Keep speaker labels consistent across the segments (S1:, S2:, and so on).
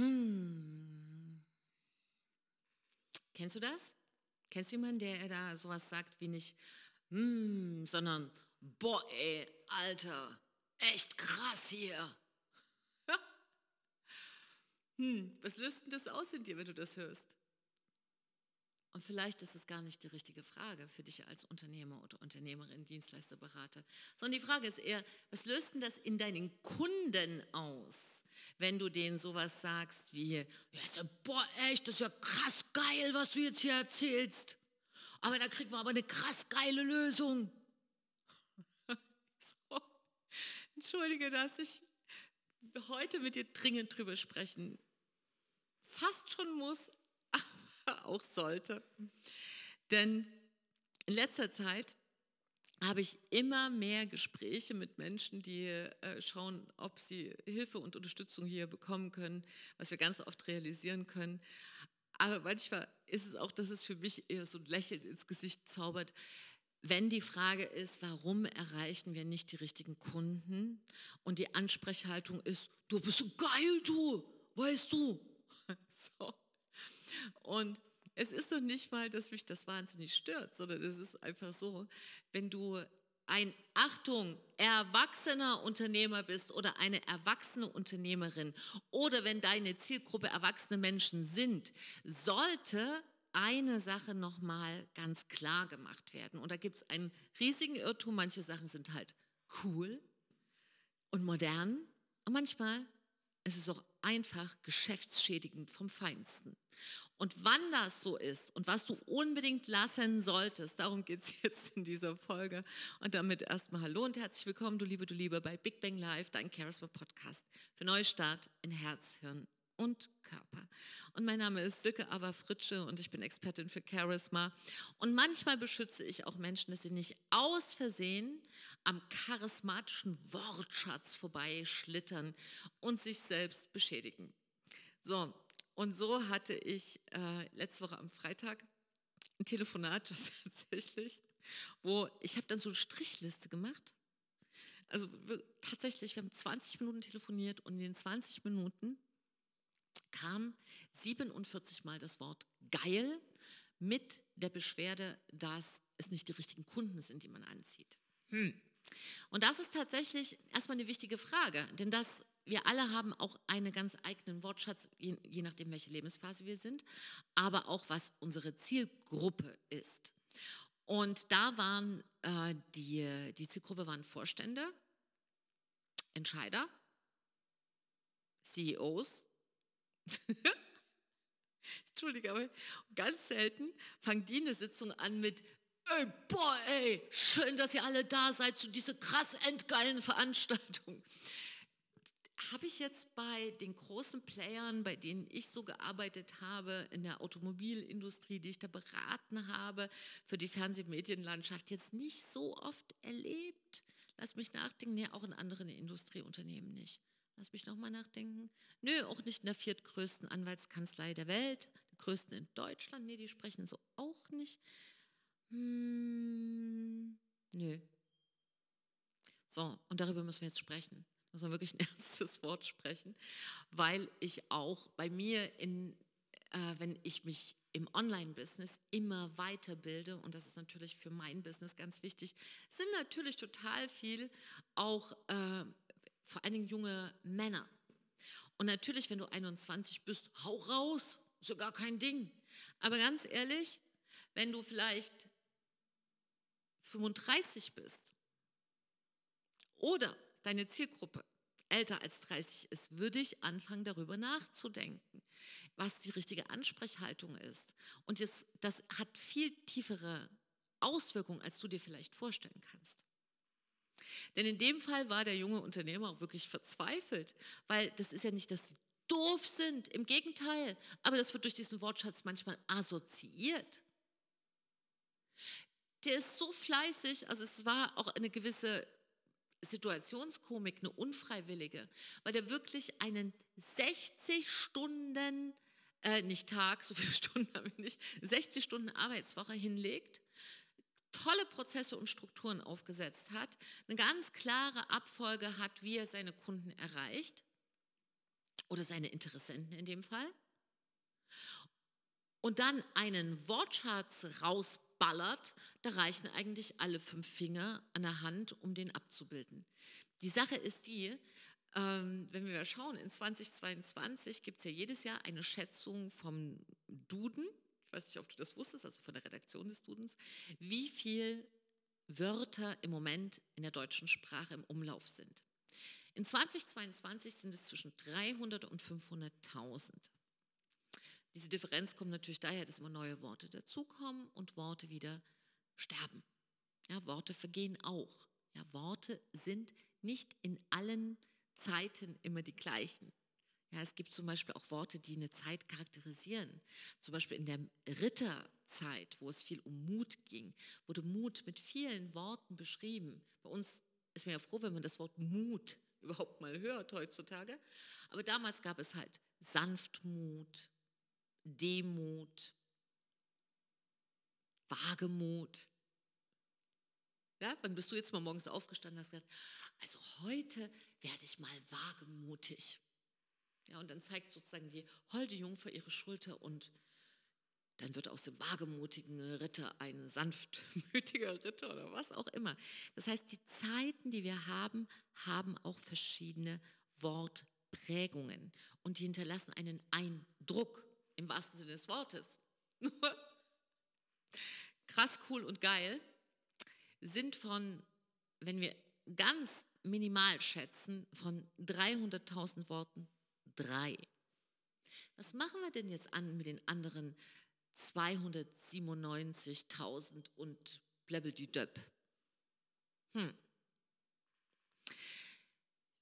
S1: Hm. Kennst du das? Kennst du jemanden, der da sowas sagt wie nicht, hm, sondern, boah, ey, Alter, echt krass hier. hm, was löst denn das aus in dir, wenn du das hörst? Und vielleicht ist es gar nicht die richtige Frage für dich als Unternehmer oder Unternehmerin, Dienstleister, Berater, sondern die Frage ist eher, was löst denn das in deinen Kunden aus, wenn du denen sowas sagst wie, ja, ja, boah, echt, das ist ja krass geil, was du jetzt hier erzählst. Aber da kriegen wir aber eine krass geile Lösung. so. Entschuldige, dass ich heute mit dir dringend drüber sprechen fast schon muss, auch sollte. Denn in letzter Zeit habe ich immer mehr Gespräche mit Menschen, die äh, schauen, ob sie Hilfe und Unterstützung hier bekommen können, was wir ganz oft realisieren können. Aber manchmal ist es auch, dass es für mich eher so ein Lächeln ins Gesicht zaubert, wenn die Frage ist, warum erreichen wir nicht die richtigen Kunden und die Ansprechhaltung ist, du bist so geil, du, weißt du. So. Und es ist doch nicht mal, dass mich das wahnsinnig stört, sondern es ist einfach so, wenn du ein Achtung, erwachsener Unternehmer bist oder eine erwachsene Unternehmerin oder wenn deine Zielgruppe erwachsene Menschen sind, sollte eine Sache nochmal ganz klar gemacht werden. Und da gibt es einen riesigen Irrtum. Manche Sachen sind halt cool und modern und manchmal ist es auch einfach geschäftsschädigend vom Feinsten. Und wann das so ist und was du unbedingt lassen solltest, darum geht es jetzt in dieser Folge. Und damit erstmal Hallo und herzlich willkommen, du Liebe, du Liebe, bei Big Bang Live, dein Charisma Podcast für Neustart in Herz, Hirn und Körper. Und mein Name ist Silke Ava Fritsche und ich bin Expertin für Charisma. Und manchmal beschütze ich auch Menschen, dass sie nicht aus Versehen am charismatischen Wortschatz vorbeischlittern und sich selbst beschädigen. So, und so hatte ich äh, letzte Woche am Freitag ein Telefonat tatsächlich, wo ich habe dann so eine Strichliste gemacht. Also tatsächlich, wir haben 20 Minuten telefoniert und in den 20 Minuten kam 47 Mal das Wort geil mit der Beschwerde, dass es nicht die richtigen Kunden sind, die man anzieht. Hm. Und das ist tatsächlich erstmal eine wichtige Frage, denn das, wir alle haben auch einen ganz eigenen Wortschatz, je, je nachdem, welche Lebensphase wir sind, aber auch was unsere Zielgruppe ist. Und da waren äh, die, die Zielgruppe waren Vorstände, Entscheider, CEOs, Entschuldige, aber ganz selten fangen die eine Sitzung an mit Ey, boah, ey, schön, dass ihr alle da seid zu dieser krass endgeilen Veranstaltung. Habe ich jetzt bei den großen Playern, bei denen ich so gearbeitet habe, in der Automobilindustrie, die ich da beraten habe, für die Fernsehmedienlandschaft, jetzt nicht so oft erlebt? Lass mich nachdenken, nee, auch in anderen Industrieunternehmen nicht. Lass mich nochmal nachdenken. Nö, auch nicht in der viertgrößten Anwaltskanzlei der Welt, der größten in Deutschland. Nee, die sprechen so auch nicht. Hm, nö. So, und darüber müssen wir jetzt sprechen. Muss man wirklich ein ernstes Wort sprechen, weil ich auch bei mir in, äh, wenn ich mich im Online-Business immer weiterbilde, und das ist natürlich für mein Business ganz wichtig, sind natürlich total viel auch äh, vor allen Dingen junge Männer. Und natürlich, wenn du 21 bist, hau raus, ist ja gar kein Ding. Aber ganz ehrlich, wenn du vielleicht 35 bist oder deine Zielgruppe älter als 30 ist, würde ich anfangen, darüber nachzudenken, was die richtige Ansprechhaltung ist. Und das, das hat viel tiefere Auswirkungen, als du dir vielleicht vorstellen kannst. Denn in dem Fall war der junge Unternehmer auch wirklich verzweifelt, weil das ist ja nicht, dass sie doof sind, im Gegenteil, aber das wird durch diesen Wortschatz manchmal assoziiert. Der ist so fleißig, also es war auch eine gewisse Situationskomik, eine unfreiwillige, weil der wirklich einen 60 Stunden, äh, nicht Tag, so viele Stunden habe ich nicht, 60 Stunden Arbeitswoche hinlegt tolle Prozesse und Strukturen aufgesetzt hat, eine ganz klare Abfolge hat, wie er seine Kunden erreicht oder seine Interessenten in dem Fall. Und dann einen Wortschatz rausballert, da reichen eigentlich alle fünf Finger an der Hand, um den abzubilden. Die Sache ist die, ähm, wenn wir schauen, in 2022 gibt es ja jedes Jahr eine Schätzung vom Duden, ich weiß nicht, ob du das wusstest, also von der Redaktion des Dudens, wie viel Wörter im Moment in der deutschen Sprache im Umlauf sind. In 2022 sind es zwischen 300 und 500.000. Diese Differenz kommt natürlich daher, dass immer neue Worte dazukommen und Worte wieder sterben. Ja, Worte vergehen auch. Ja, Worte sind nicht in allen Zeiten immer die gleichen. Ja, es gibt zum Beispiel auch Worte, die eine Zeit charakterisieren. Zum Beispiel in der Ritterzeit, wo es viel um Mut ging, wurde Mut mit vielen Worten beschrieben. Bei uns ist man ja froh, wenn man das Wort Mut überhaupt mal hört heutzutage. Aber damals gab es halt Sanftmut, Demut, Wagemut. Ja, wann bist du jetzt mal morgens aufgestanden und hast gesagt, also heute werde ich mal wagemutig. Ja, und dann zeigt sozusagen die holde Jungfer ihre Schulter und dann wird aus dem wagemutigen Ritter ein sanftmütiger Ritter oder was auch immer. Das heißt, die Zeiten, die wir haben, haben auch verschiedene Wortprägungen und die hinterlassen einen Eindruck im wahrsten Sinne des Wortes. Krass, cool und geil sind von, wenn wir ganz minimal schätzen, von 300.000 Worten drei. Was machen wir denn jetzt an mit den anderen 297.000 und blebbel-die-döpp? Hm.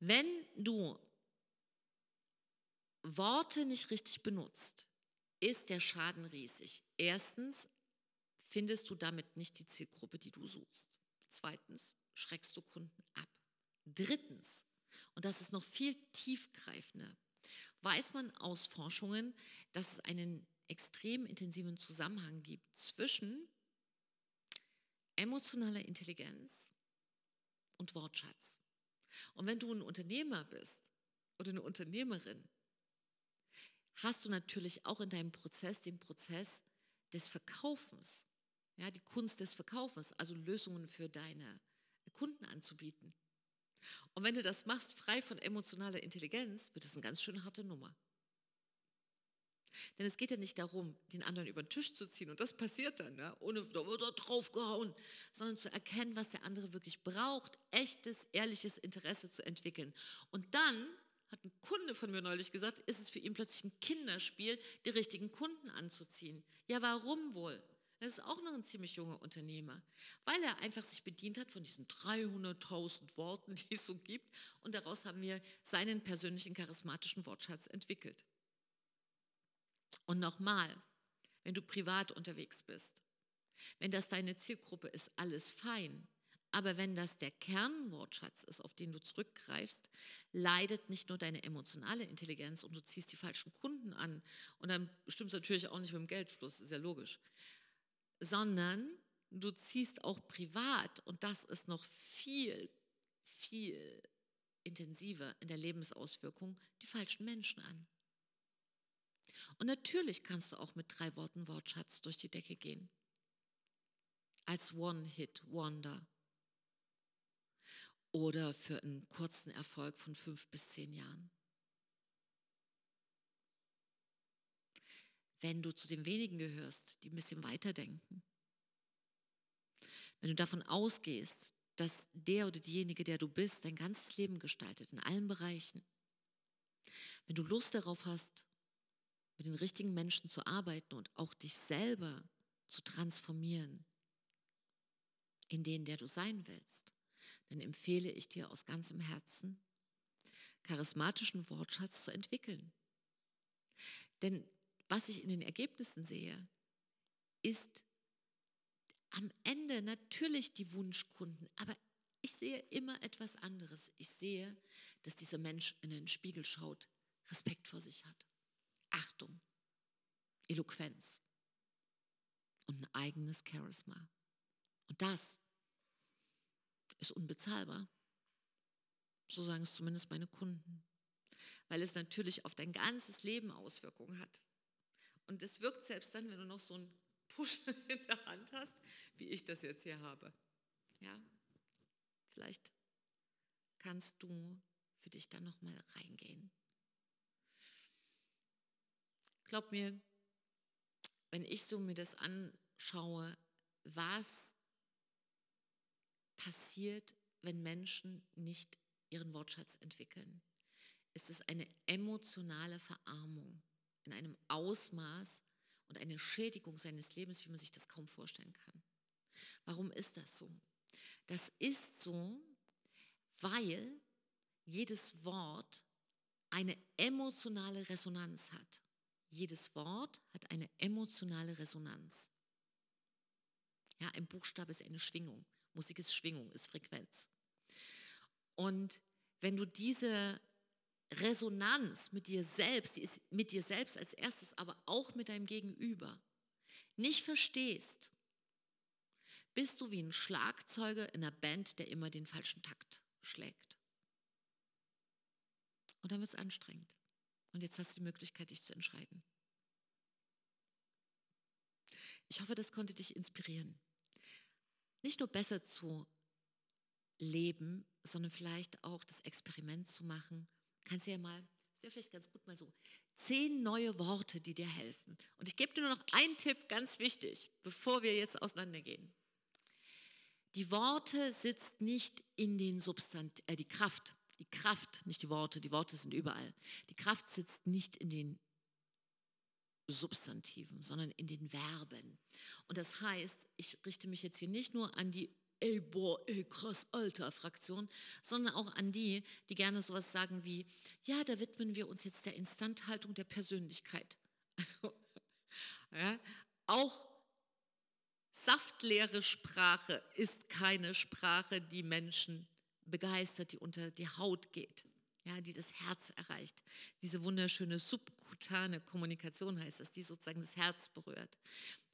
S1: Wenn du Worte nicht richtig benutzt, ist der Schaden riesig. Erstens findest du damit nicht die Zielgruppe, die du suchst. Zweitens schreckst du Kunden ab. Drittens, und das ist noch viel tiefgreifender, weiß man aus Forschungen, dass es einen extrem intensiven Zusammenhang gibt zwischen emotionaler Intelligenz und Wortschatz. Und wenn du ein Unternehmer bist oder eine Unternehmerin, hast du natürlich auch in deinem Prozess den Prozess des Verkaufens, ja, die Kunst des Verkaufens, also Lösungen für deine Kunden anzubieten. Und wenn du das machst, frei von emotionaler Intelligenz, wird es eine ganz schön harte Nummer. Denn es geht ja nicht darum, den anderen über den Tisch zu ziehen und das passiert dann, ja, ohne da wird draufgehauen, sondern zu erkennen, was der andere wirklich braucht, echtes, ehrliches Interesse zu entwickeln. Und dann hat ein Kunde von mir neulich gesagt, ist es für ihn plötzlich ein Kinderspiel, die richtigen Kunden anzuziehen. Ja, warum wohl? Das ist auch noch ein ziemlich junger Unternehmer, weil er einfach sich bedient hat von diesen 300.000 Worten, die es so gibt. Und daraus haben wir seinen persönlichen charismatischen Wortschatz entwickelt. Und nochmal, wenn du privat unterwegs bist, wenn das deine Zielgruppe ist, alles fein. Aber wenn das der Kernwortschatz ist, auf den du zurückgreifst, leidet nicht nur deine emotionale Intelligenz und du ziehst die falschen Kunden an. Und dann stimmt es natürlich auch nicht mit dem Geldfluss, ist ja logisch. Sondern du ziehst auch privat, und das ist noch viel, viel intensiver in der Lebensauswirkung, die falschen Menschen an. Und natürlich kannst du auch mit drei Worten Wortschatz durch die Decke gehen. Als One-Hit-Wonder oder für einen kurzen Erfolg von fünf bis zehn Jahren. Wenn du zu den wenigen gehörst, die ein bisschen weiterdenken, wenn du davon ausgehst, dass der oder diejenige, der du bist, dein ganzes Leben gestaltet, in allen Bereichen, wenn du Lust darauf hast, mit den richtigen Menschen zu arbeiten und auch dich selber zu transformieren in den, der du sein willst, dann empfehle ich dir aus ganzem Herzen, charismatischen Wortschatz zu entwickeln. Denn was ich in den Ergebnissen sehe, ist am Ende natürlich die Wunschkunden, aber ich sehe immer etwas anderes. Ich sehe, dass dieser Mensch in den Spiegel schaut, Respekt vor sich hat, Achtung, Eloquenz und ein eigenes Charisma. Und das ist unbezahlbar. So sagen es zumindest meine Kunden. weil es natürlich auf dein ganzes Leben Auswirkungen hat. Und es wirkt selbst dann, wenn du noch so einen Push in der Hand hast, wie ich das jetzt hier habe. Ja, vielleicht kannst du für dich dann noch mal reingehen. Glaub mir, wenn ich so mir das anschaue, was passiert, wenn Menschen nicht ihren Wortschatz entwickeln, ist es eine emotionale Verarmung in einem Ausmaß und eine Schädigung seines Lebens, wie man sich das kaum vorstellen kann. Warum ist das so? Das ist so, weil jedes Wort eine emotionale Resonanz hat. Jedes Wort hat eine emotionale Resonanz. Ja, ein Buchstabe ist eine Schwingung. Musik ist Schwingung, ist Frequenz. Und wenn du diese Resonanz mit dir selbst, die ist mit dir selbst als erstes, aber auch mit deinem Gegenüber, nicht verstehst, bist du wie ein Schlagzeuger in einer Band, der immer den falschen Takt schlägt. Und dann wird es anstrengend. Und jetzt hast du die Möglichkeit, dich zu entscheiden. Ich hoffe, das konnte dich inspirieren. Nicht nur besser zu leben, sondern vielleicht auch das Experiment zu machen. Kannst du ja mal, es wäre vielleicht ganz gut mal so, zehn neue Worte, die dir helfen. Und ich gebe dir nur noch einen Tipp, ganz wichtig, bevor wir jetzt auseinandergehen. Die Worte sitzt nicht in den Substant, äh, die Kraft die Kraft, nicht die Worte, die Worte sind überall. Die Kraft sitzt nicht in den Substantiven, sondern in den Verben. Und das heißt, ich richte mich jetzt hier nicht nur an die ey, boah, ey, krass, alter Fraktion, sondern auch an die, die gerne sowas sagen wie, ja, da widmen wir uns jetzt der Instandhaltung der Persönlichkeit. Also, ja, auch saftleere Sprache ist keine Sprache, die Menschen begeistert, die unter die Haut geht, ja, die das Herz erreicht. Diese wunderschöne subkutane Kommunikation heißt das, die sozusagen das Herz berührt.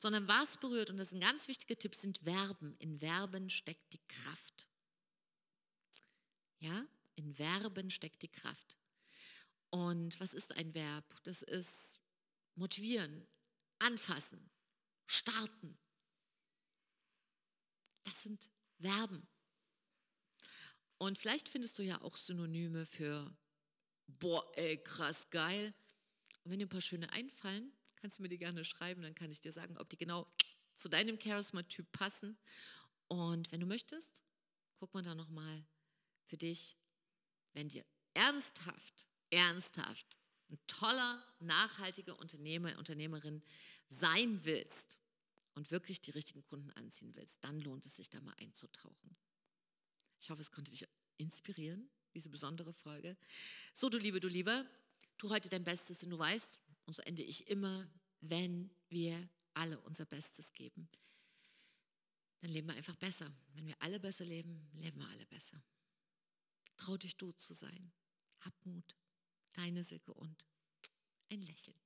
S1: Sondern was berührt, und das ist ein ganz wichtiger Tipp, sind Verben. In Verben steckt die Kraft. Ja, in Verben steckt die Kraft. Und was ist ein Verb? Das ist motivieren, anfassen, starten. Das sind Verben. Und vielleicht findest du ja auch Synonyme für boah, ey, krass geil. Und wenn dir ein paar schöne einfallen, kannst du mir die gerne schreiben, dann kann ich dir sagen, ob die genau zu deinem Charisma-Typ passen. Und wenn du möchtest, guck mal da nochmal für dich, wenn dir ernsthaft, ernsthaft ein toller, nachhaltiger Unternehmer, Unternehmerin sein willst und wirklich die richtigen Kunden anziehen willst, dann lohnt es sich da mal einzutauchen. Ich hoffe, es konnte dich inspirieren, diese besondere Folge. So, du Liebe, du Lieber, tu heute dein Bestes, denn du weißt, und so ende ich immer, wenn wir alle unser Bestes geben, dann leben wir einfach besser. Wenn wir alle besser leben, leben wir alle besser. Trau dich du zu sein. Hab Mut. Deine Silke und ein Lächeln.